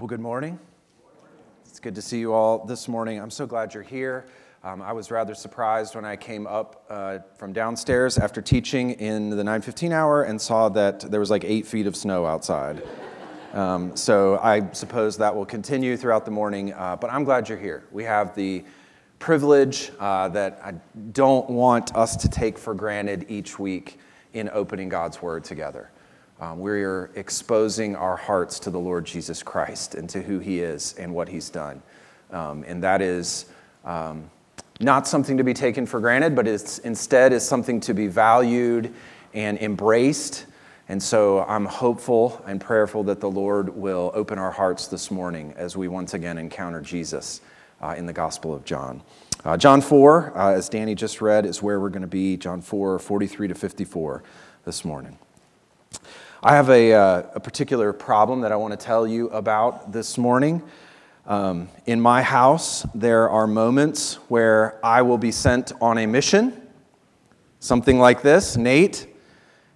Well, good morning. It's good to see you all this morning. I'm so glad you're here. Um, I was rather surprised when I came up uh, from downstairs after teaching in the 9:15 hour and saw that there was like eight feet of snow outside. Um, so I suppose that will continue throughout the morning. Uh, but I'm glad you're here. We have the privilege uh, that I don't want us to take for granted each week in opening God's Word together. Um, we're exposing our hearts to the Lord Jesus Christ and to who He is and what He's done. Um, and that is um, not something to be taken for granted, but it's instead is something to be valued and embraced. And so I'm hopeful and prayerful that the Lord will open our hearts this morning as we once again encounter Jesus uh, in the Gospel of John. Uh, John 4, uh, as Danny just read, is where we're going to be. John 4, 43 to 54 this morning. I have a, uh, a particular problem that I want to tell you about this morning. Um, in my house, there are moments where I will be sent on a mission, something like this Nate,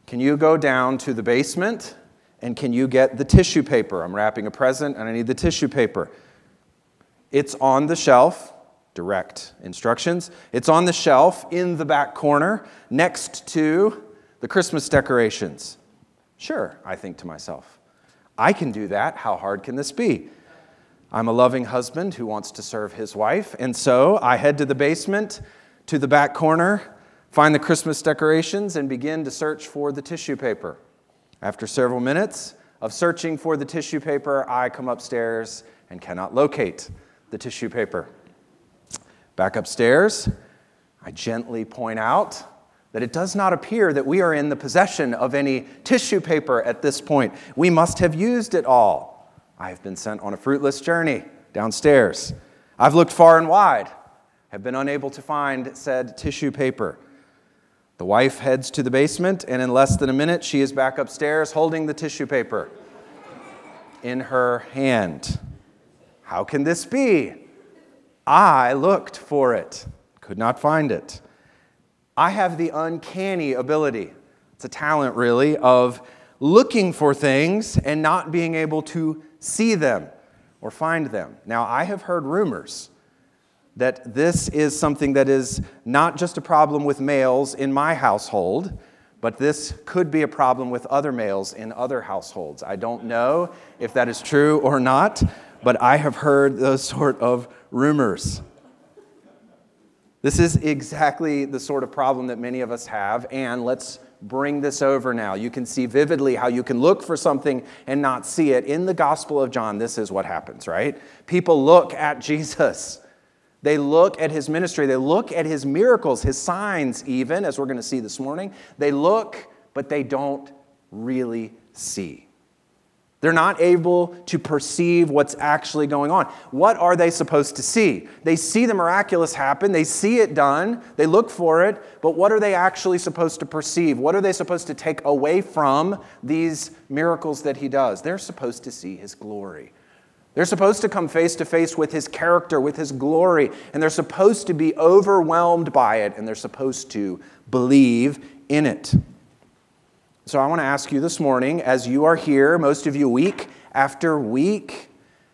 can you go down to the basement and can you get the tissue paper? I'm wrapping a present and I need the tissue paper. It's on the shelf, direct instructions. It's on the shelf in the back corner next to the Christmas decorations. Sure, I think to myself. I can do that. How hard can this be? I'm a loving husband who wants to serve his wife, and so I head to the basement, to the back corner, find the Christmas decorations, and begin to search for the tissue paper. After several minutes of searching for the tissue paper, I come upstairs and cannot locate the tissue paper. Back upstairs, I gently point out that it does not appear that we are in the possession of any tissue paper at this point. We must have used it all. I have been sent on a fruitless journey downstairs. I've looked far and wide, have been unable to find said tissue paper. The wife heads to the basement, and in less than a minute, she is back upstairs holding the tissue paper in her hand. How can this be? I looked for it, could not find it. I have the uncanny ability, it's a talent really, of looking for things and not being able to see them or find them. Now, I have heard rumors that this is something that is not just a problem with males in my household, but this could be a problem with other males in other households. I don't know if that is true or not, but I have heard those sort of rumors. This is exactly the sort of problem that many of us have, and let's bring this over now. You can see vividly how you can look for something and not see it. In the Gospel of John, this is what happens, right? People look at Jesus. They look at his ministry. They look at his miracles, his signs, even, as we're going to see this morning. They look, but they don't really see. They're not able to perceive what's actually going on. What are they supposed to see? They see the miraculous happen, they see it done, they look for it, but what are they actually supposed to perceive? What are they supposed to take away from these miracles that he does? They're supposed to see his glory. They're supposed to come face to face with his character, with his glory, and they're supposed to be overwhelmed by it, and they're supposed to believe in it. So I want to ask you this morning, as you are here, most of you week after week,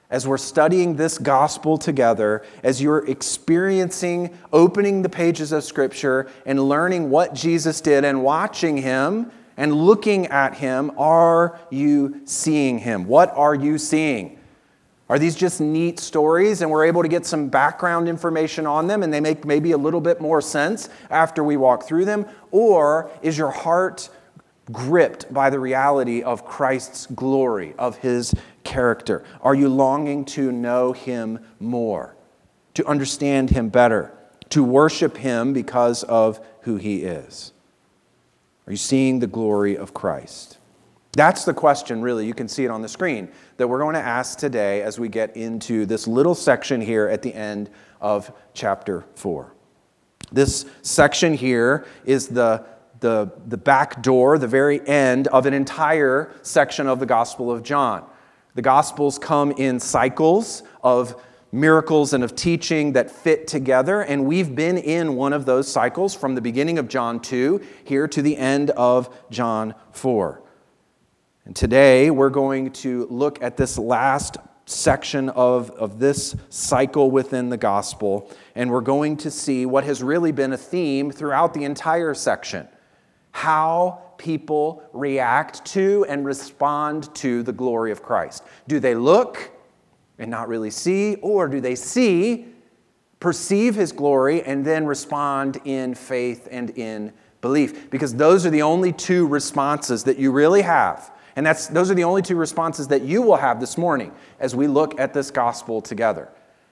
as we're studying this gospel together, as you're experiencing opening the pages of Scripture and learning what Jesus did and watching Him and looking at Him, are you seeing Him? What are you seeing? Are these just neat stories and we're able to get some background information on them and they make maybe a little bit more sense after we walk through them? Or is your heart gripped by the reality of Christ's glory, of his character? Are you longing to know him more, to understand him better, to worship him because of who he is? Are you seeing the glory of Christ? That's the question, really. You can see it on the screen that we're going to ask today as we get into this little section here at the end of chapter 4. This section here is the the, the back door, the very end of an entire section of the Gospel of John. The Gospels come in cycles of miracles and of teaching that fit together, and we've been in one of those cycles from the beginning of John 2 here to the end of John 4. And today we're going to look at this last section of, of this cycle within the gospel, and we're going to see what has really been a theme throughout the entire section how people react to and respond to the glory of Christ. Do they look and not really see, or do they see, perceive his glory, and then respond in faith and in belief? Because those are the only two responses that you really have and that's, those are the only two responses that you will have this morning as we look at this gospel together.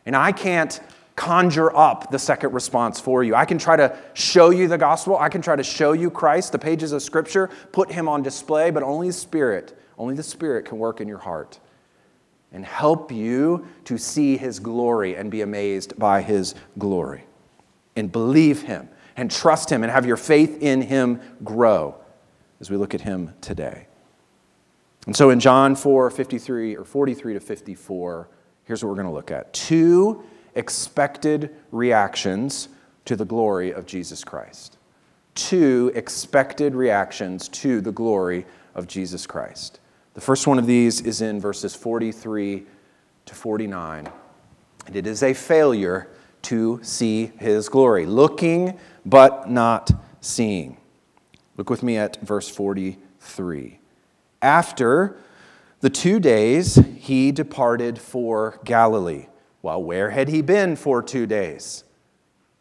And I can't conjure up the second response for you. I can try to show you the gospel, I can try to show you Christ, the pages of Scripture, put him on display, but only the Spirit, only the Spirit can work in your heart and help you to see his glory and be amazed by his glory. And believe him and trust him and have your faith in him grow as we look at him today. And so in John 4 53 or 43 to 54, here's what we're going to look at two expected reactions to the glory of Jesus Christ. Two expected reactions to the glory of Jesus Christ. The first one of these is in verses 43 to 49, and it is a failure to see his glory, looking but not seeing. Look with me at verse 43. After the two days, he departed for Galilee. Well, where had he been for two days?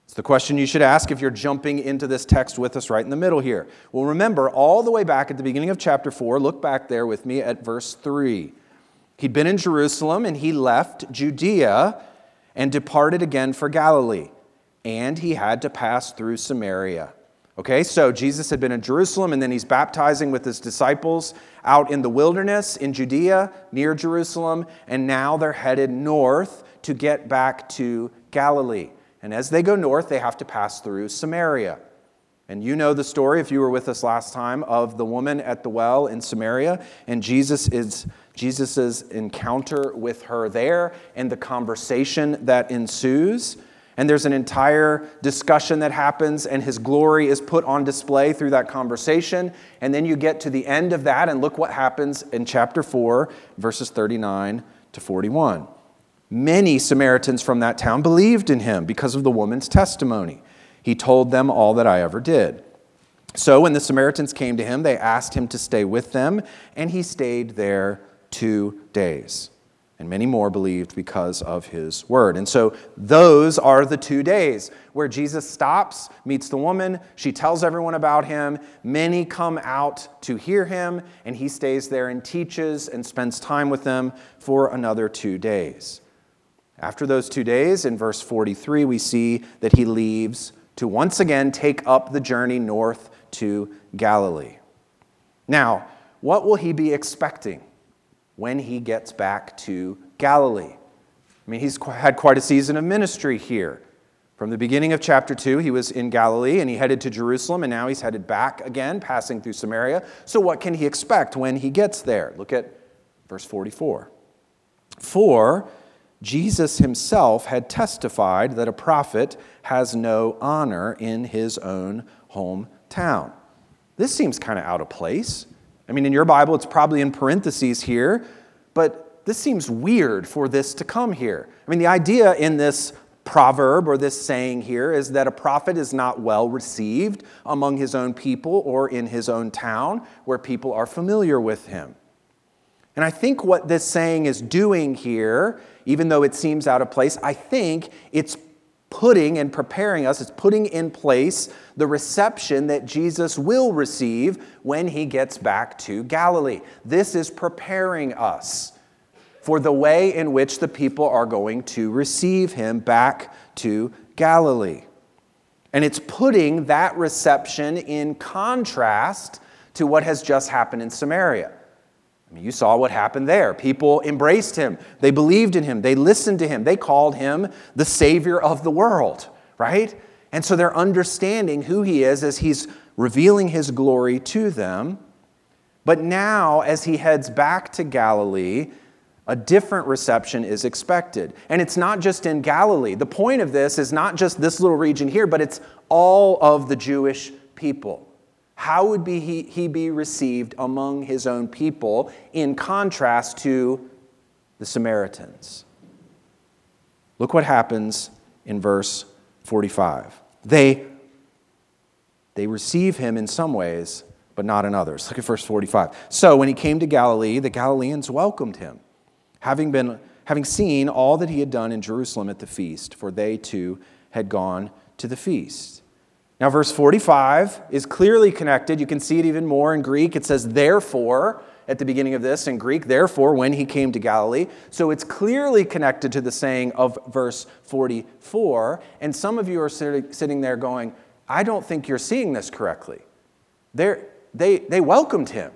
It's the question you should ask if you're jumping into this text with us right in the middle here. Well, remember, all the way back at the beginning of chapter 4, look back there with me at verse 3. He'd been in Jerusalem and he left Judea and departed again for Galilee, and he had to pass through Samaria. Okay, so Jesus had been in Jerusalem and then he's baptizing with his disciples out in the wilderness in Judea near Jerusalem, and now they're headed north to get back to Galilee. And as they go north, they have to pass through Samaria. And you know the story, if you were with us last time, of the woman at the well in Samaria, and Jesus is Jesus' encounter with her there and the conversation that ensues. And there's an entire discussion that happens, and his glory is put on display through that conversation. And then you get to the end of that, and look what happens in chapter 4, verses 39 to 41. Many Samaritans from that town believed in him because of the woman's testimony. He told them all that I ever did. So when the Samaritans came to him, they asked him to stay with them, and he stayed there two days and many more believed because of his word. And so those are the two days where Jesus stops, meets the woman, she tells everyone about him, many come out to hear him, and he stays there and teaches and spends time with them for another two days. After those two days, in verse 43, we see that he leaves to once again take up the journey north to Galilee. Now, what will he be expecting? When he gets back to Galilee. I mean, he's had quite a season of ministry here. From the beginning of chapter 2, he was in Galilee and he headed to Jerusalem, and now he's headed back again, passing through Samaria. So, what can he expect when he gets there? Look at verse 44. For Jesus himself had testified that a prophet has no honor in his own hometown. This seems kind of out of place. I mean, in your Bible, it's probably in parentheses here, but this seems weird for this to come here. I mean, the idea in this proverb or this saying here is that a prophet is not well received among his own people or in his own town where people are familiar with him. And I think what this saying is doing here, even though it seems out of place, I think it's putting and preparing us, it's putting in place the reception that Jesus will receive when he gets back to Galilee. This is preparing us for the way in which the people are going to receive him back to Galilee. And it's putting that reception in contrast to what has just happened in Samaria. I mean, you saw what happened there. People embraced him, they believed in him, they listened to him, they called him the Savior of the world, right? And so they're understanding who he is as he's revealing his glory to them. But now, as he heads back to Galilee, a different reception is expected. And it's not just in Galilee. The point of this is not just this little region here, but it's all of the Jewish people. How would be he, he be received among his own people in contrast to the Samaritans. Look what happens in verse 45. They, they receive him in some ways, but not in others. Look at verse 45. So when he came to Galilee, the Galileans welcomed him, having, been, having seen all that he had done in Jerusalem at the feast, for they too had gone to the feast. Now, verse 45 is clearly connected. You can see it even more in Greek. It says, therefore, at the beginning of this in Greek, therefore, when he came to Galilee. So it's clearly connected to the saying of verse 44. And some of you are sitting there going, I don't think you're seeing this correctly. They, they welcomed him.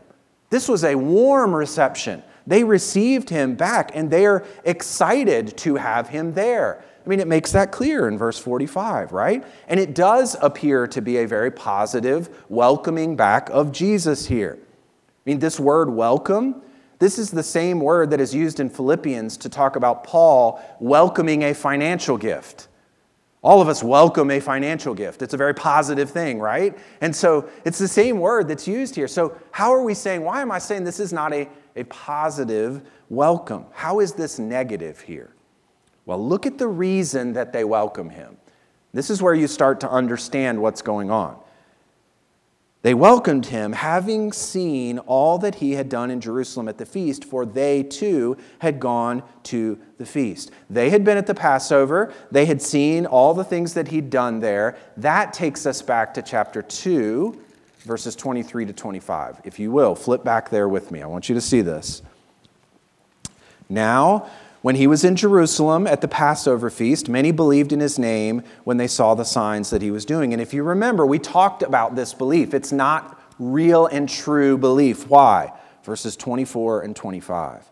This was a warm reception. They received him back and they're excited to have him there. I mean, it makes that clear in verse 45, right? And it does appear to be a very positive welcoming back of Jesus here. I mean, this word welcome, this is the same word that is used in Philippians to talk about Paul welcoming a financial gift. All of us welcome a financial gift. It's a very positive thing, right? And so it's the same word that's used here. So, how are we saying, why am I saying this is not a, a positive welcome? How is this negative here? Well, look at the reason that they welcome him. This is where you start to understand what's going on. They welcomed him, having seen all that he had done in Jerusalem at the feast, for they too had gone to the feast. They had been at the Passover, they had seen all the things that he'd done there. That takes us back to chapter 2, verses 23 to 25. If you will, flip back there with me. I want you to see this. Now, when he was in Jerusalem at the Passover feast, many believed in his name when they saw the signs that he was doing. And if you remember, we talked about this belief. It's not real and true belief. Why? Verses 24 and 25.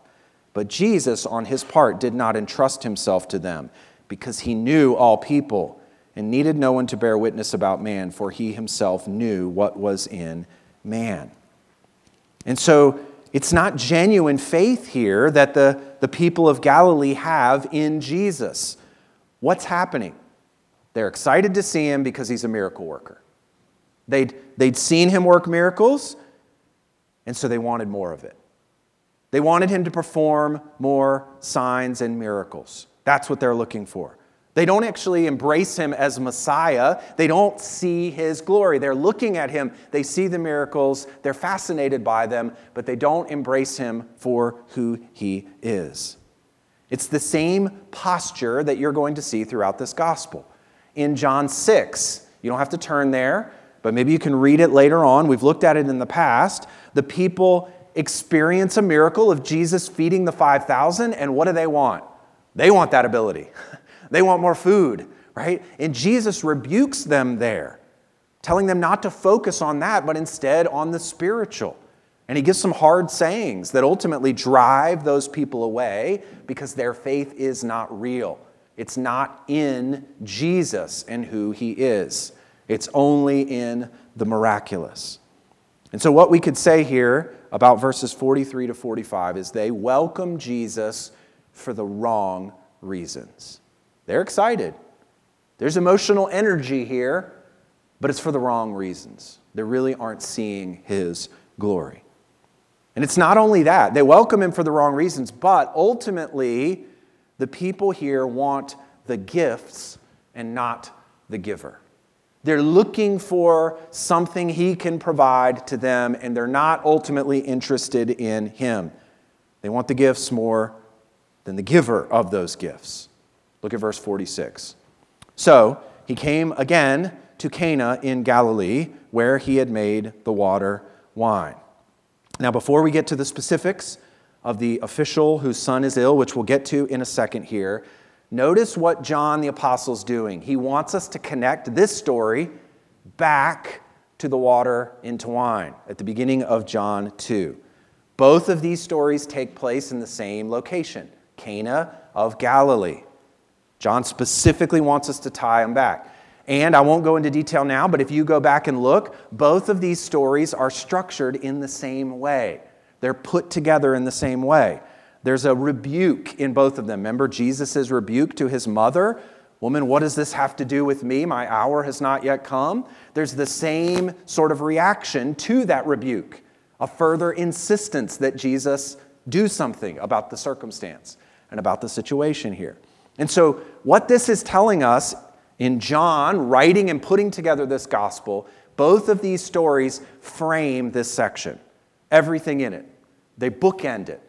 But Jesus, on his part, did not entrust himself to them because he knew all people and needed no one to bear witness about man, for he himself knew what was in man. And so, it's not genuine faith here that the, the people of Galilee have in Jesus. What's happening? They're excited to see him because he's a miracle worker. They'd, they'd seen him work miracles, and so they wanted more of it. They wanted him to perform more signs and miracles. That's what they're looking for. They don't actually embrace him as Messiah. They don't see his glory. They're looking at him, they see the miracles, they're fascinated by them, but they don't embrace him for who he is. It's the same posture that you're going to see throughout this gospel. In John 6, you don't have to turn there, but maybe you can read it later on. We've looked at it in the past. The people experience a miracle of Jesus feeding the 5,000, and what do they want? They want that ability. They want more food, right? And Jesus rebukes them there, telling them not to focus on that, but instead on the spiritual. And he gives some hard sayings that ultimately drive those people away because their faith is not real. It's not in Jesus and who he is, it's only in the miraculous. And so, what we could say here about verses 43 to 45 is they welcome Jesus for the wrong reasons. They're excited. There's emotional energy here, but it's for the wrong reasons. They really aren't seeing his glory. And it's not only that, they welcome him for the wrong reasons, but ultimately, the people here want the gifts and not the giver. They're looking for something he can provide to them, and they're not ultimately interested in him. They want the gifts more than the giver of those gifts. Look at verse 46. So he came again to Cana in Galilee, where he had made the water wine. Now, before we get to the specifics of the official whose son is ill, which we'll get to in a second here, notice what John the Apostle is doing. He wants us to connect this story back to the water into wine at the beginning of John 2. Both of these stories take place in the same location, Cana of Galilee. John specifically wants us to tie them back. And I won't go into detail now, but if you go back and look, both of these stories are structured in the same way. They're put together in the same way. There's a rebuke in both of them. Remember Jesus' rebuke to his mother? Woman, what does this have to do with me? My hour has not yet come. There's the same sort of reaction to that rebuke, a further insistence that Jesus do something about the circumstance. and about the situation here. And so, what this is telling us in John writing and putting together this gospel, both of these stories frame this section, everything in it. They bookend it,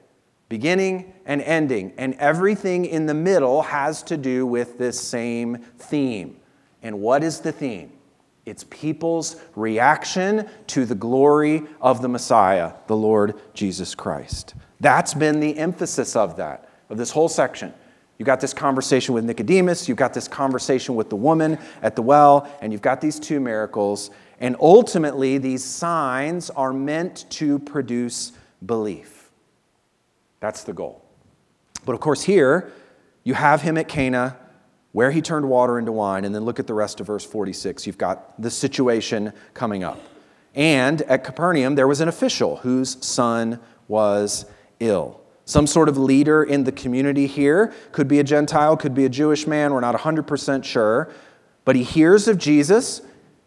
beginning and ending, and everything in the middle has to do with this same theme. And what is the theme? It's people's reaction to the glory of the Messiah, the Lord Jesus Christ. That's been the emphasis of that, of this whole section. You got this conversation with Nicodemus, you've got this conversation with the woman at the well, and you've got these two miracles. And ultimately, these signs are meant to produce belief. That's the goal. But of course, here you have him at Cana where he turned water into wine, and then look at the rest of verse 46. You've got the situation coming up. And at Capernaum, there was an official whose son was ill. Some sort of leader in the community here could be a Gentile, could be a Jewish man, we're not 100% sure. But he hears of Jesus,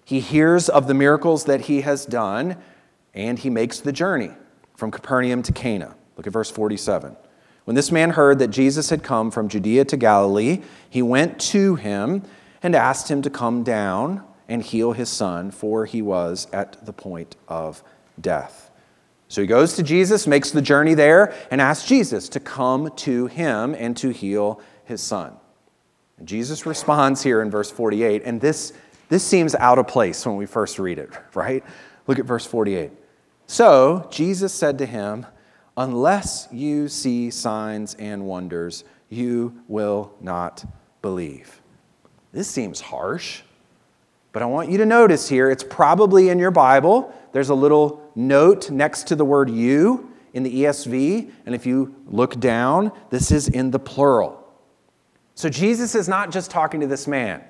he hears of the miracles that he has done, and he makes the journey from Capernaum to Cana. Look at verse 47. When this man heard that Jesus had come from Judea to Galilee, he went to him and asked him to come down and heal his son, for he was at the point of death. So he goes to Jesus, makes the journey there, and asks Jesus to come to him and to heal his son. And Jesus responds here in verse 48, and this, this seems out of place when we first read it, right? Look at verse 48. So Jesus said to him, Unless you see signs and wonders, you will not believe. This seems harsh, but I want you to notice here, it's probably in your Bible. There's a little note next to the word you in the ESV, and if you look down, this is in the plural. So Jesus is not just talking to this man,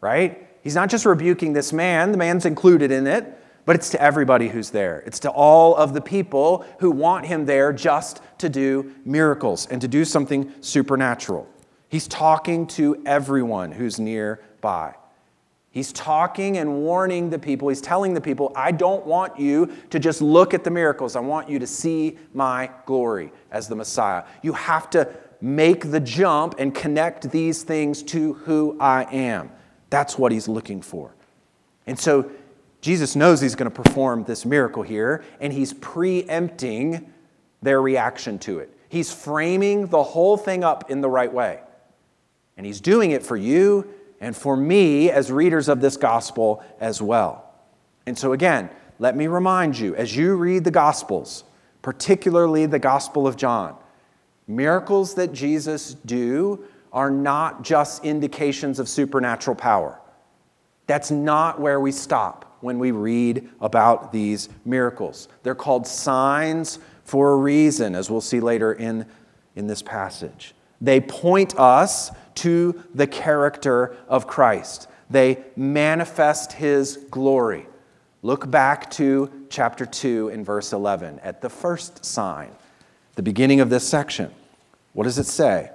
right? He's not just rebuking this man, the man's included in it, but it's to everybody who's there. It's to all of the people who want him there just to do miracles and to do something supernatural. He's talking to everyone who's nearby. He's talking and warning the people. He's telling the people, I don't want you to just look at the miracles. I want you to see my glory as the Messiah. You have to make the jump and connect these things to who I am. That's what he's looking for. And so Jesus knows he's going to perform this miracle here, and he's preempting their reaction to it. He's framing the whole thing up in the right way. And he's doing it for you and for me as readers of this gospel as well. And so, again, let me remind you as you read the gospels, particularly the Gospel of John, miracles that Jesus do are not just indications of supernatural power. That's not where we stop when we read about these miracles. They're called signs for a reason, as we'll see later in, in this passage. They point us to the character of Christ. They manifest his glory. Look back to chapter 2 and verse 11 at the first sign, the beginning of this section. What does it say?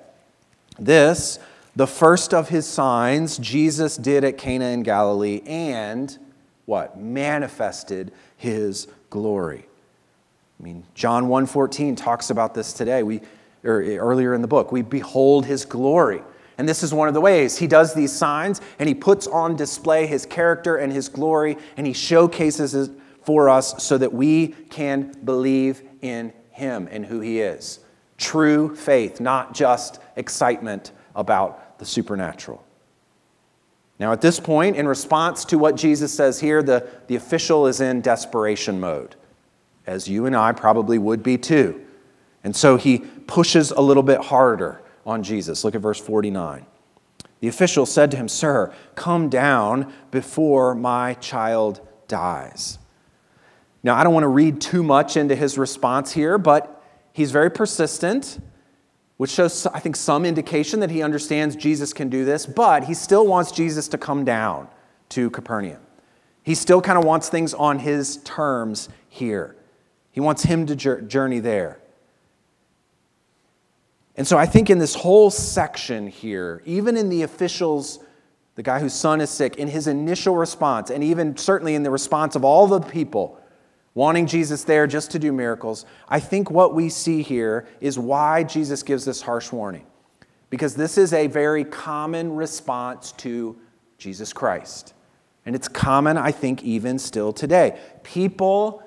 This, the first of his signs, Jesus did at Cana in Galilee and what? Manifested his glory. I mean, John 1:14 talks about this today. We or eh, earlier in the book, we behold his glory. And this is one of the ways. He does these signs and he puts on display his character and his glory and he showcases it for us so that we can believe in him and who he is. True faith, not just excitement about the supernatural. Now, at this point, in response to what Jesus says here, the, the official is in desperation mode, as you and I probably would be too. And so he pushes a little bit harder on Jesus. Look at verse 49. The official said to him, Sir, come down before my child dies. Now, I don't want to read too much into his response here, but he's very persistent, which shows, I think, some indication that he understands Jesus can do this, but he still wants Jesus to come down to Capernaum. He still kind of wants things on his terms here. He wants him to journey there. And so I think in this whole section here, even in the officials, the guy whose son is sick, in his initial response, and even certainly in the response of all the people, wanting Jesus there just to do miracles. I think what we see here is why Jesus gives this harsh warning. Because this is a very common response to Jesus Christ. And it's common, I think, even still today. People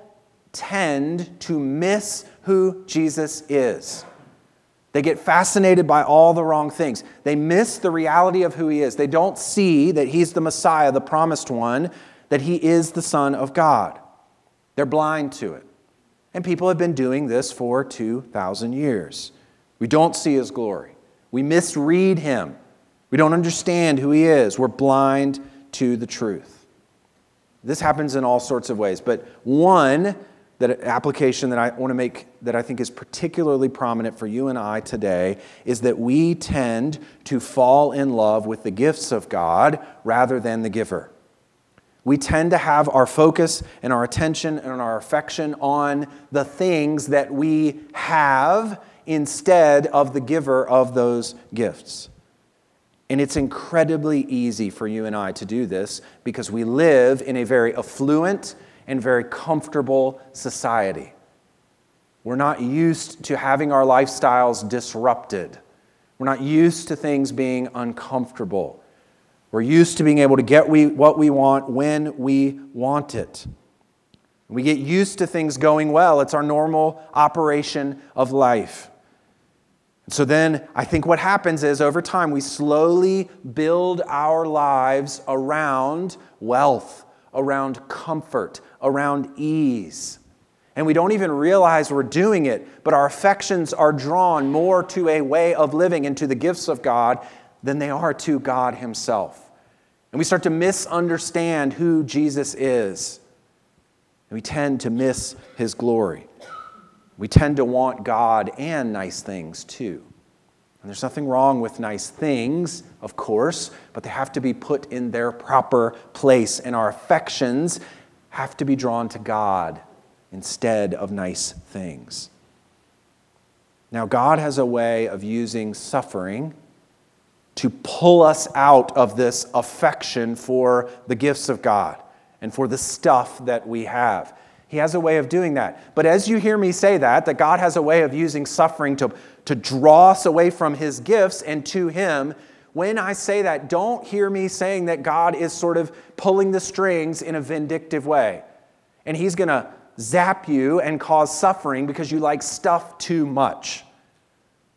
tend to miss who Jesus is. They get fascinated by all the wrong things. They miss the reality of who he is. They don't see that he's the Messiah, the promised one, that he is the Son of God. They're blind to it. And people have been doing this for 2,000 years. We don't see his glory. We misread him. We don't understand who he is. We're blind to the truth. This happens in all sorts of ways, but one that application that I want to make that I think is particularly prominent for you and I today is that we tend to fall in love with the gifts of God rather than the giver. We tend to have our focus and our attention and our affection on the things that we have instead of the giver of those gifts. And it's incredibly easy for you and I to do this because we live in a very affluent and very comfortable society. We're not used to having our lifestyles disrupted. We're not used to things being uncomfortable. We're used to being able to get we, what we want when we want it. We get used to things going well. It's our normal operation of life. So then I think what happens is over time we slowly build our lives around wealth, around comfort, around ease. And we don't even realize we're doing it, but our affections are drawn more to a way of living and to the gifts of God than they are to God Himself. And we start to misunderstand who Jesus is. And we tend to miss His glory. We tend to want God and nice things too. And there's nothing wrong with nice things, of course, but they have to be put in their proper place. And our affections have to be drawn to God instead of nice things. Now, God has a way of using suffering to pull us out of this affection for the gifts of God and for the stuff that we have. He has a way of doing that. But as you hear me say that, that God has a way of using suffering to, to draw us away from His gifts and to Him, when I say that, don't hear me saying that God is sort of pulling the strings in a vindictive way. And He's going to zap you and cause suffering because you like stuff too much.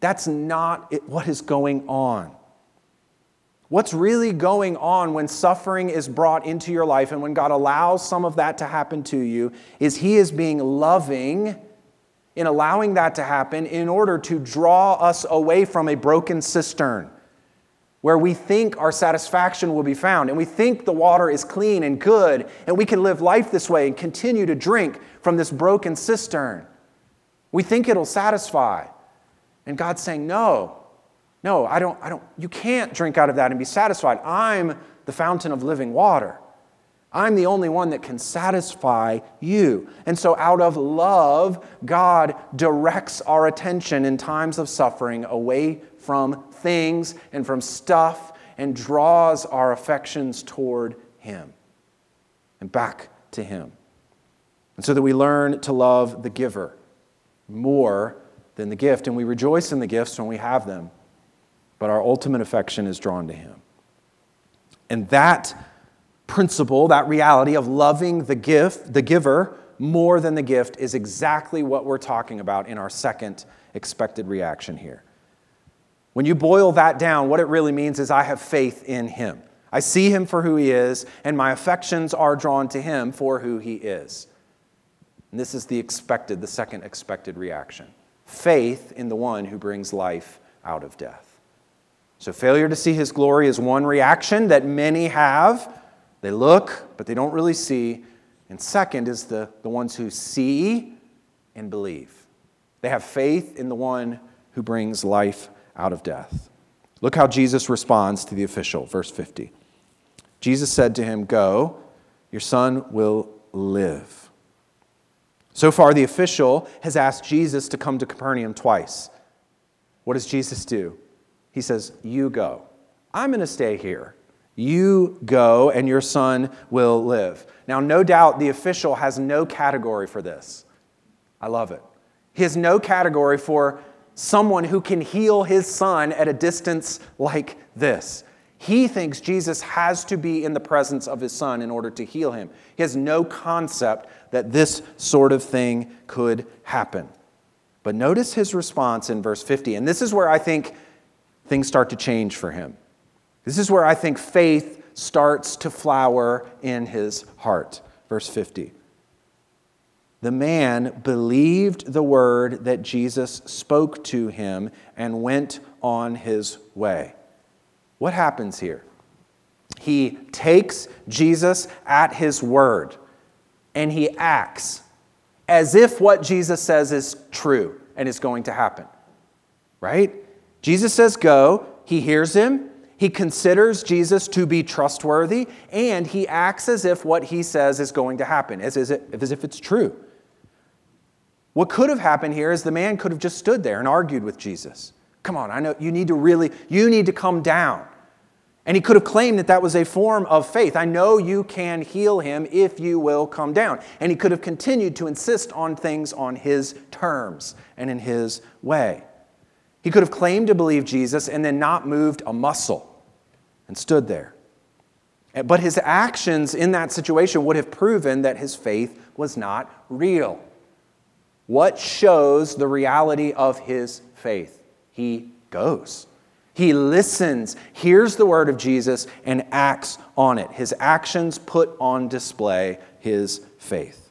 That's not what is going on. What's really going on when suffering is brought into your life and when God allows some of that to happen to you is He is being loving in allowing that to happen in order to draw us away from a broken cistern where we think our satisfaction will be found and we think the water is clean and good and we can live life this way and continue to drink from this broken cistern. We think it'll satisfy. And God's saying, No, no, I don't, I don't, you can't drink out of that and be satisfied. I'm the fountain of living water. I'm the only one that can satisfy you. And so, out of love, God directs our attention in times of suffering away from things and from stuff and draws our affections toward Him and back to Him. And so that we learn to love the giver more than the gift, and we rejoice in the gifts when we have them, but our ultimate affection is drawn to Him. And that principle, that reality of loving the gift, the giver, more than the gift, is exactly what we're talking about in our second expected reaction here. When you boil that down, what it really means is I have faith in him. I see him for who he is, and my affections are drawn to him for who he is. And this is the expected, the second expected reaction faith in the one who brings life out of death. So, failure to see his glory is one reaction that many have. They look, but they don't really see. And second is the, the ones who see and believe. They have faith in the one who brings life out of death. Look how Jesus responds to the official, verse 50. Jesus said to him, Go, your son will live. So far, the official has asked Jesus to come to Capernaum twice. What does Jesus do? He says, You go. I'm going to stay here. You go, and your son will live. Now, no doubt the official has no category for this. I love it. He has no category for someone who can heal his son at a distance like this. He thinks Jesus has to be in the presence of his son in order to heal him. He has no concept that this sort of thing could happen. But notice his response in verse 50, and this is where I think things start to change for him. This is where I think faith starts to flower in his heart. Verse 50. The man believed the word that Jesus spoke to him and went on his way. What happens here? He takes Jesus at his word and he acts as if what Jesus says is true and is going to happen. Right? Jesus says, Go. He hears him. He considers Jesus to be trustworthy, and he acts as if what he says is going to happen, as, if it's true. What could have happened here is the man could have just stood there and argued with Jesus. Come on, I know you need to really, you need to come down. And he could have claimed that that was a form of faith. I know you can heal him if you will come down. And he could have continued to insist on things on his terms and in his way. He could have claimed to believe Jesus and then not moved a muscle and stood there. But his actions in that situation would have proven that his faith was not real. What shows the reality of his faith? He goes. He listens, hears the word of Jesus, and acts on it. His actions put on display his faith.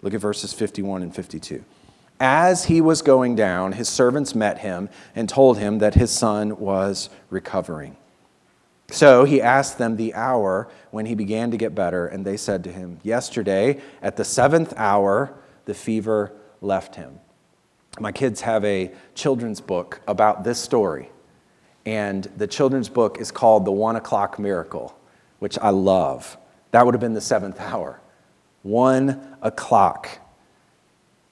Look at verses 51 and 52. As he was going down, his servants met him and told him that his son was recovering. So he asked them the hour when he began to get better, and they said to him, Yesterday, at the seventh hour, the fever left him. My kids have a children's book about this story, and the children's book is called The One O'Clock Miracle, which I love. That would have been the seventh hour. One o'clock.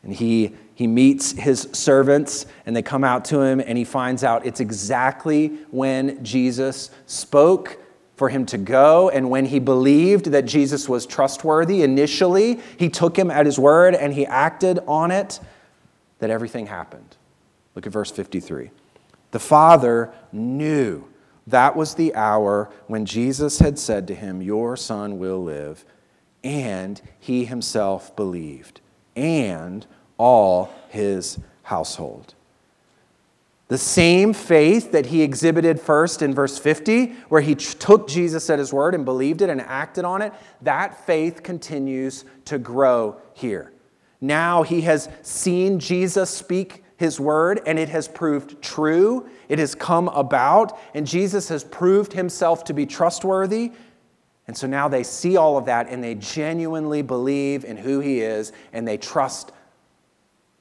And he, he meets his servants, and they come out to him, and he finds out it's exactly when Jesus spoke for him to go. And when he believed that Jesus was trustworthy initially, he took him at his word and he acted on it, that everything happened. Look at verse 53. The Father knew that was the hour when Jesus had said to him, Your son will live. And he himself believed, and all his household. The same faith that he exhibited first in verse 50, where he took Jesus at his word and believed it and acted on it, that faith continues to grow here. Now he has seen Jesus speak his word and it has proved true. It has come about, and Jesus has proved himself to be trustworthy. And so now they see all of that and they genuinely believe in who he is and they trust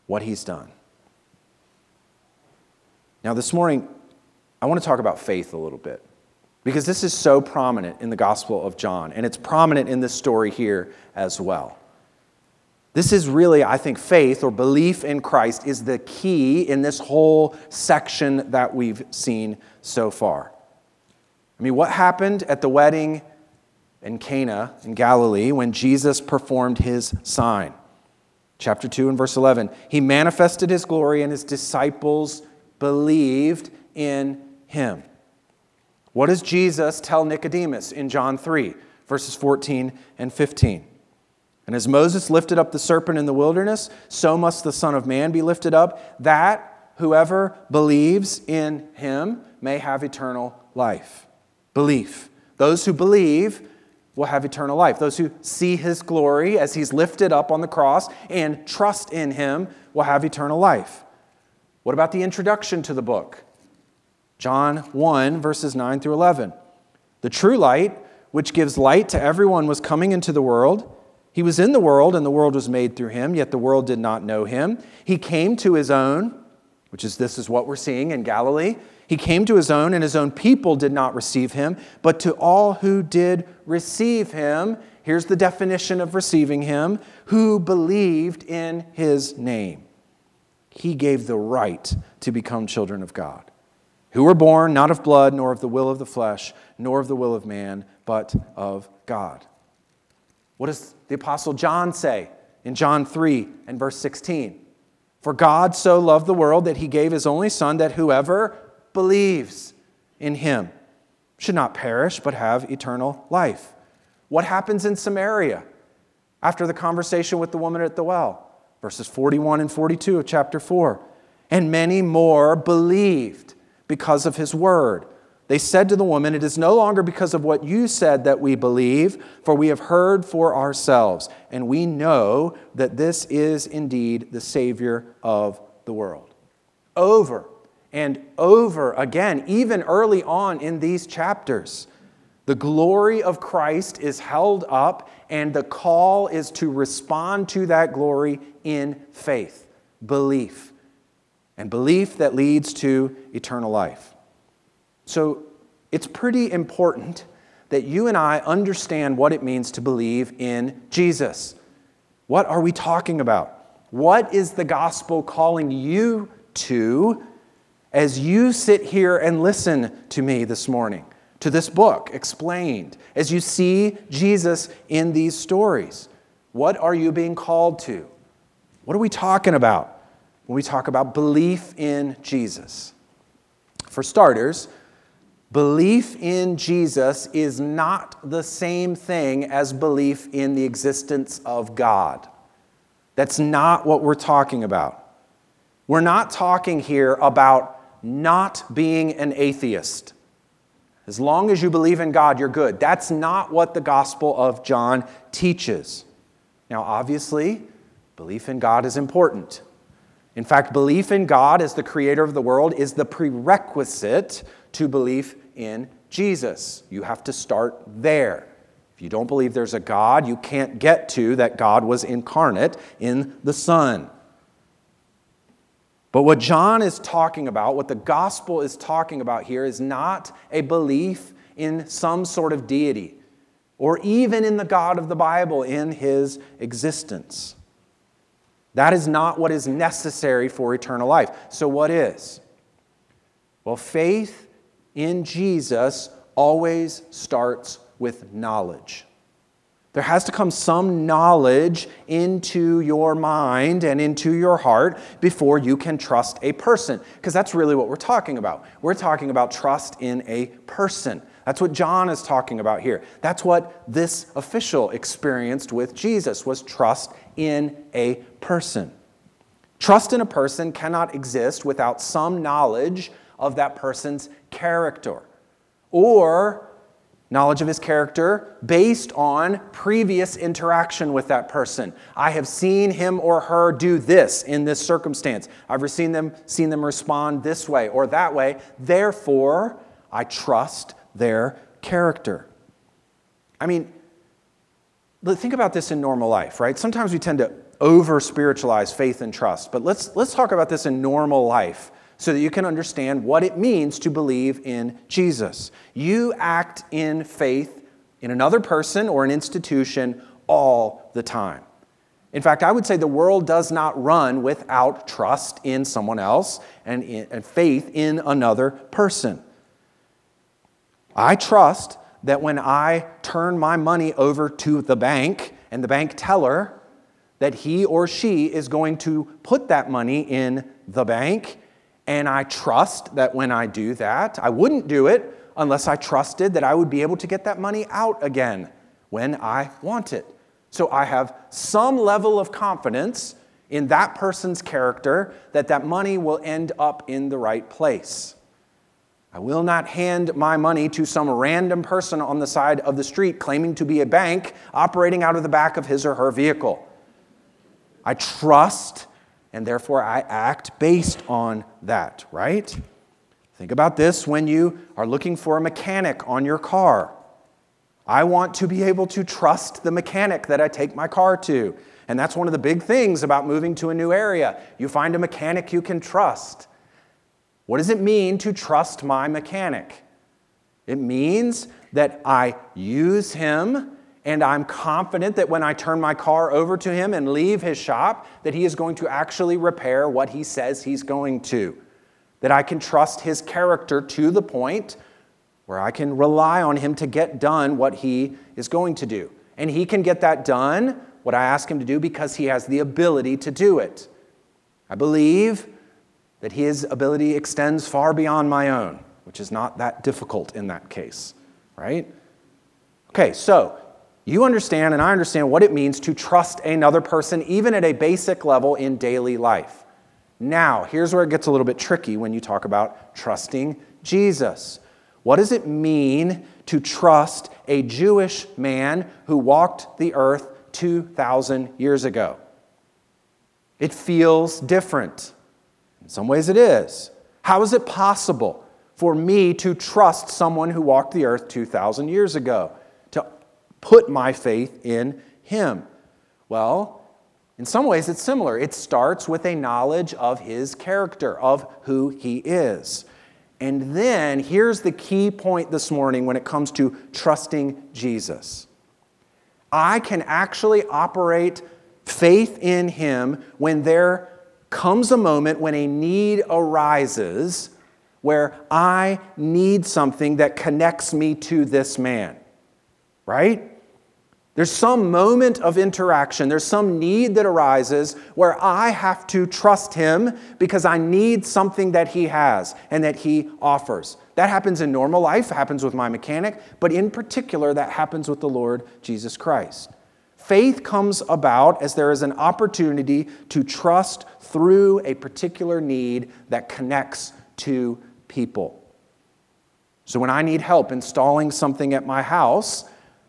what he's done. Now, this morning, I want to talk about faith a little bit because this is so prominent in the Gospel of John, and it's prominent in this story here as well. This is really, I think, faith or belief in Christ is the key in this whole section that we've seen so far. I mean, what happened at the wedding in Cana in Galilee when Jesus performed his sign? Chapter 2 and verse 11. He manifested his glory, and his disciples believed in him. What does Jesus tell Nicodemus in John 3, verses 14 and 15? And as Moses lifted up the serpent in the wilderness, so must the Son of Man be lifted up, that whoever believes in him may have eternal life. Belief. Those who believe will have eternal life. Those who see his glory as he's lifted up on the cross and trust in him will have eternal life. What about the introduction to the book? John 1, verses 9 through 11. The true light, which gives light to everyone, was coming into the world. He was in the world, and the world was made through him, yet the world did not know him. He came to his own, which is this is what we're seeing in Galilee. He came to his own, and his own people did not receive him. But to all who did receive him, here's the definition of receiving him, who believed in his name he gave the right to become children of God. who were born not of blood, nor of the will of the flesh, nor of the will of man, but of God. What does the Apostle John say in John 3 and verse 16? For God so loved the world that he gave his only Son, that whoever believes in him should not perish, but have eternal life. What happens in Samaria after the conversation with the woman at the well? Verses 41 and 42 of chapter 4. And many more believed because of his word. They said to the woman, It is no longer because of what you said that we believe, for we have heard for ourselves, and we know that this is indeed the Savior of the world. Over and over again, even early on in these chapters, the glory of Christ is held up, and the call is to respond to that glory in faith, belief, and belief that leads to eternal life. So it's pretty important that you and I understand what it means to believe in Jesus. What are we talking about? What is the gospel calling you to as you sit here and listen to me this morning, to this book explained, as you see Jesus in these stories? What are you being called to? What are we talking about when we talk about belief in Jesus? For starters, Belief in Jesus is not the same thing as belief in the existence of God. That's not what we're talking about. We're not talking here about not being an atheist. As long as you believe in God, you're good. That's not what the Gospel of John teaches. Now, obviously, belief in God is important. In fact, belief in God as the creator of the world is the prerequisite to belief in Jesus. You have to start there. If you don't believe there's a God, you can't get to that God was incarnate in the Son. But what John is talking about, what the gospel is talking about here, is not a belief in some sort of deity or even in the God of the Bible in his existence. That is not what is necessary for eternal life. So, what is? Well, faith in Jesus always starts with knowledge. There has to come some knowledge into your mind and into your heart before you can trust a person, because that's really what we're talking about. We're talking about trust in a person. That's what John is talking about here. That's what this official experienced with Jesus was trust in a person. Trust in a person cannot exist without some knowledge of that person's character or knowledge of his character based on previous interaction with that person. I have seen him or her do this in this circumstance. I've seen them, seen them respond this way or that way. Therefore, I trust their character. I mean, think about this in normal life, right? Sometimes we tend to over spiritualize faith and trust, but let's, let's talk about this in normal life so that you can understand what it means to believe in Jesus. You act in faith in another person or an institution all the time. In fact, I would say the world does not run without trust in someone else and, in, and faith in another person. I trust that when I turn my money over to the bank and the bank teller, that he or she is going to put that money in the bank and I trust that when I do that, I wouldn't do it unless I trusted that I would be able to get that money out again when I want it. So I have some level of confidence in that person's character that that money will end up in the right place. I will not hand my money to some random person on the side of the street claiming to be a bank operating out of the back of his or her vehicle. I trust and therefore I act based on that, right? Think about this when you are looking for a mechanic on your car. I want to be able to trust the mechanic that I take my car to. And that's one of the big things about moving to a new area. You find a mechanic you can trust. What does it mean to trust my mechanic? It means that I use him and I'm confident that when I turn my car over to him and leave his shop, that he is going to actually repair what he says he's going to. that I can trust his character to the point where I can rely on him to get done what he is going to do. And he can get that done, what I ask him to do, because he has the ability to do it. I believe that his ability extends far beyond my own, which is not that difficult in that case, right? Okay, so you understand and I understand what it means to trust another person, even at a basic level in daily life. Now, here's where it gets a little bit tricky when you talk about trusting Jesus. What does it mean to trust a Jewish man who walked the earth 2,000 years ago? It feels different. In some ways, it is. How is it possible for me to trust someone who walked the earth 2,000 years ago, put my faith in him? Well, in some ways, it's similar. It starts with a knowledge of his character, of who he is. And then here's the key point this morning when it comes to trusting Jesus. I can actually operate faith in him when there comes a moment when a need arises where I need something that connects me to this man, right? There's some moment of interaction, there's some need that arises where I have to trust him because I need something that he has and that he offers. That happens in normal life, happens with my mechanic, but in particular, that happens with the Lord Jesus Christ. Faith comes about as there is an opportunity to trust through a particular need that connects to people. So when I need help installing something at my house,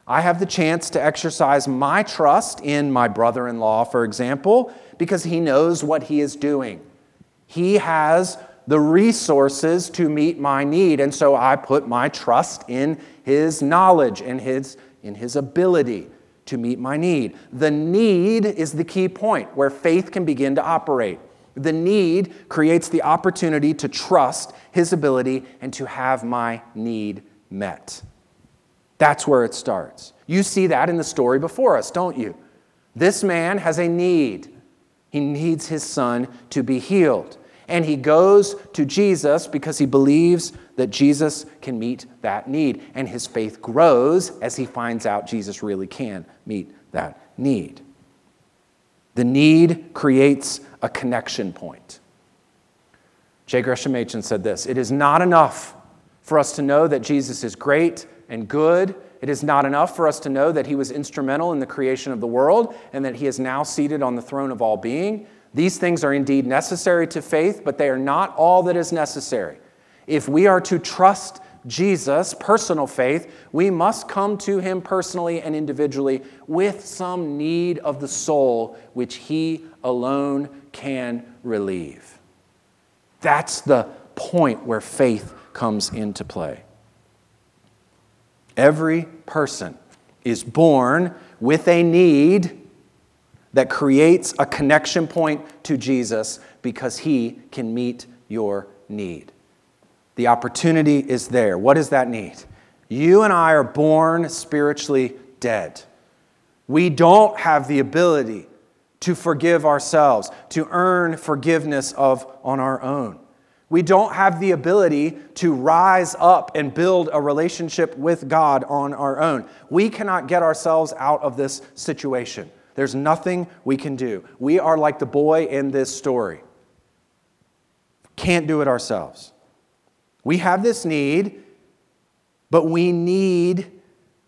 I have the chance to exercise my trust in my brother in law, for example, because he knows what he is doing. He has the resources to meet my need, and so I put my trust in his knowledge and his, in his ability to meet my need. The need is the key point where faith can begin to operate. The need creates the opportunity to trust his ability and to have my need met. That's where it starts. You see that in the story before us, don't you? This man has a need. He needs his son to be healed. And he goes to Jesus because he believes that Jesus can meet that need. And his faith grows as he finds out Jesus really can meet that need. The need creates a connection point. J. Gresham Machen said this It is not enough for us to know that Jesus is great and good. It is not enough for us to know that he was instrumental in the creation of the world and that he is now seated on the throne of all being. These things are indeed necessary to faith, but they are not all that is necessary. If we are to trust Jesus, personal faith, we must come to him personally and individually with some need of the soul which he alone can relieve. That's the point where faith comes into play. Every person is born with a need that creates a connection point to Jesus because he can meet your need. The opportunity is there. What is that need? You and I are born spiritually dead. We don't have the ability to forgive ourselves, to earn forgiveness of on our own. We don't have the ability to rise up and build a relationship with God on our own. We cannot get ourselves out of this situation. There's nothing we can do. We are like the boy in this story. Can't do it ourselves. We have this need, but we need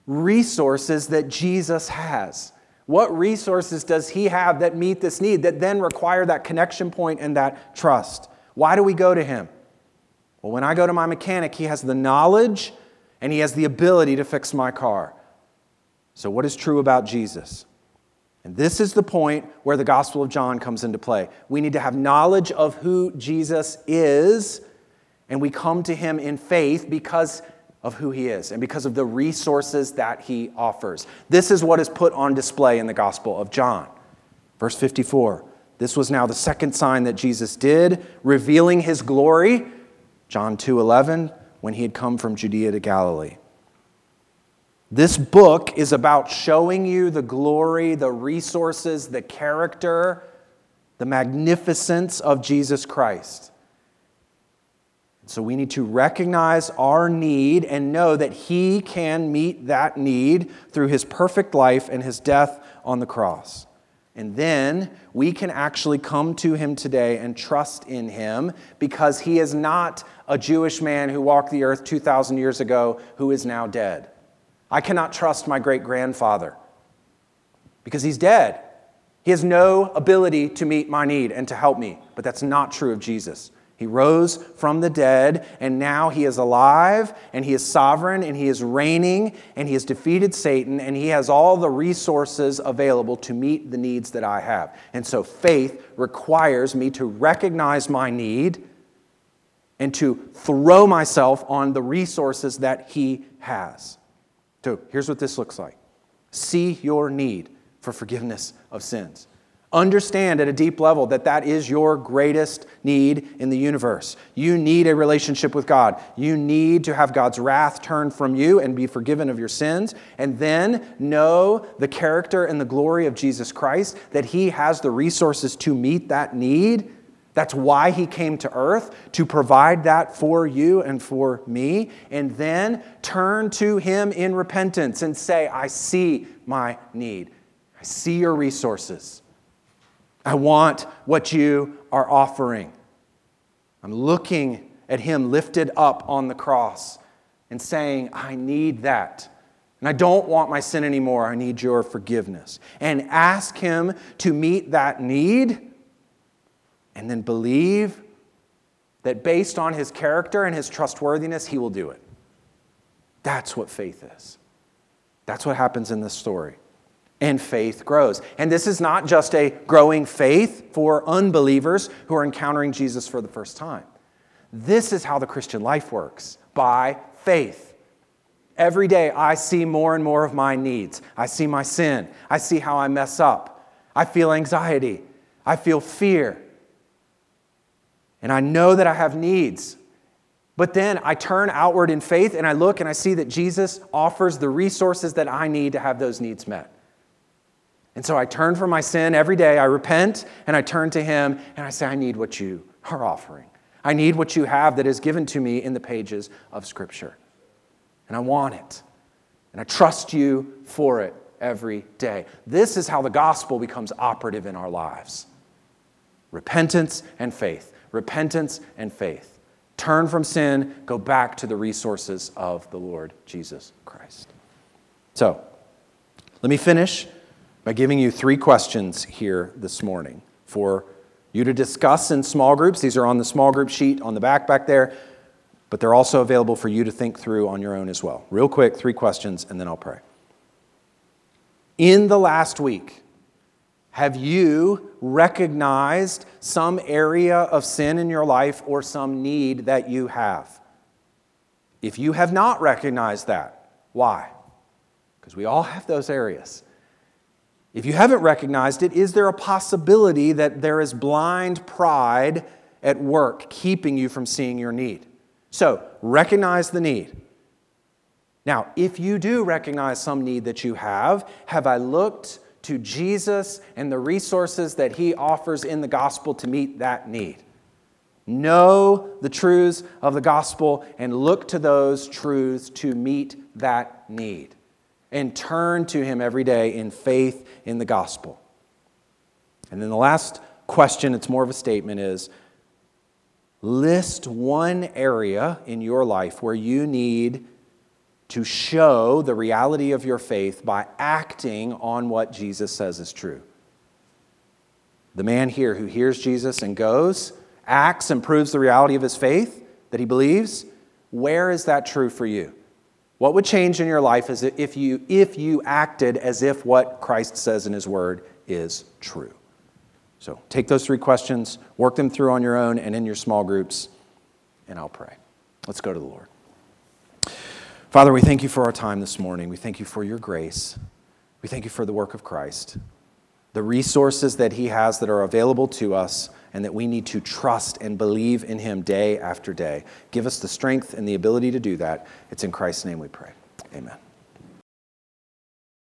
resources that Jesus has. What resources does he have that meet this need, that then require that connection point and that trust? Why do we go to him? Well, when I go to my mechanic, he has the knowledge and he has the ability to fix my car. So, what is true about Jesus? And this is the point where the Gospel of John comes into play. We need to have knowledge of who Jesus is, and we come to him in faith because of who he is and because of the resources that he offers. This is what is put on display in the Gospel of John. Verse 54 This was now the second sign that Jesus did, revealing his glory. John 2 11, when he had come from Judea to Galilee. This book is about showing you the glory, the resources, the character, the magnificence of Jesus Christ. So we need to recognize our need and know that He can meet that need through His perfect life and His death on the cross. And then we can actually come to Him today and trust in Him because He is not a Jewish man who walked the earth 2,000 years ago who is now dead. I cannot trust my great grandfather because he's dead. He has no ability to meet my need and to help me, but that's not true of Jesus. He rose from the dead, and now he is alive, and he is sovereign, and he is reigning, and he has defeated Satan, and he has all the resources available to meet the needs that I have. And so faith requires me to recognize my need and to throw myself on the resources that he has. So here's what this looks like see your need for forgiveness of sins. Understand at a deep level that that is your greatest need in the universe. You need a relationship with God. You need to have God's wrath turned from you and be forgiven of your sins. And then know the character and the glory of Jesus Christ, that He has the resources to meet that need. That's why He came to earth, to provide that for you and for me. And then turn to Him in repentance and say, I see my need. I see your resources. I want what you are offering. I'm looking at him lifted up on the cross and saying, I need that. And I don't want my sin anymore. I need your forgiveness. And ask him to meet that need and then believe that based on his character and his trustworthiness, he will do it. That's what faith is. That's what happens in this story and faith grows. And this is not just a growing faith for unbelievers who are encountering Jesus for the first time. This is how the Christian life works by faith. Every day I see more and more of my needs. I see my sin. I see how I mess up. I feel anxiety. I feel fear. And I know that I have needs. But then I turn outward in faith and I look and I see that Jesus offers the resources that I need to have those needs met. And so I turn from my sin every day. I repent and I turn to Him and I say, I need what you are offering. I need what you have that is given to me in the pages of Scripture. And I want it. And I trust you for it every day. This is how the gospel becomes operative in our lives repentance and faith. Repentance and faith. Turn from sin, go back to the resources of the Lord Jesus Christ. So, let me finish by giving you three questions here this morning for you to discuss in small groups. These are on the small group sheet on the back back there, but they're also available for you to think through on your own as well. Real quick, three questions, and then I'll pray. In the last week, have you recognized some area of sin in your life or some need that you have? If you have not recognized that, why? Because we all have those areas. If you haven't recognized it, is there a possibility that there is blind pride at work keeping you from seeing your need? So, recognize the need. Now, if you do recognize some need that you have, have I looked to Jesus and the resources that he offers in the gospel to meet that need? Know the truths of the gospel and look to those truths to meet that need and turn to Him every day in faith in the gospel. And then the last question, it's more of a statement, is list one area in your life where you need to show the reality of your faith by acting on what Jesus says is true. The man here who hears Jesus and goes, acts and proves the reality of his faith that he believes, where is that true for you? What would change in your life is if you, if you acted as if what Christ says in His Word is true. So take those three questions, work them through on your own and in your small groups, and I'll pray. Let's go to the Lord. Father, we thank you for our time this morning. We thank you for your grace. We thank you for the work of Christ, the resources that He has that are available to us and that we need to trust and believe in Him day after day. Give us the strength and the ability to do that. It's in Christ's name we pray. Amen.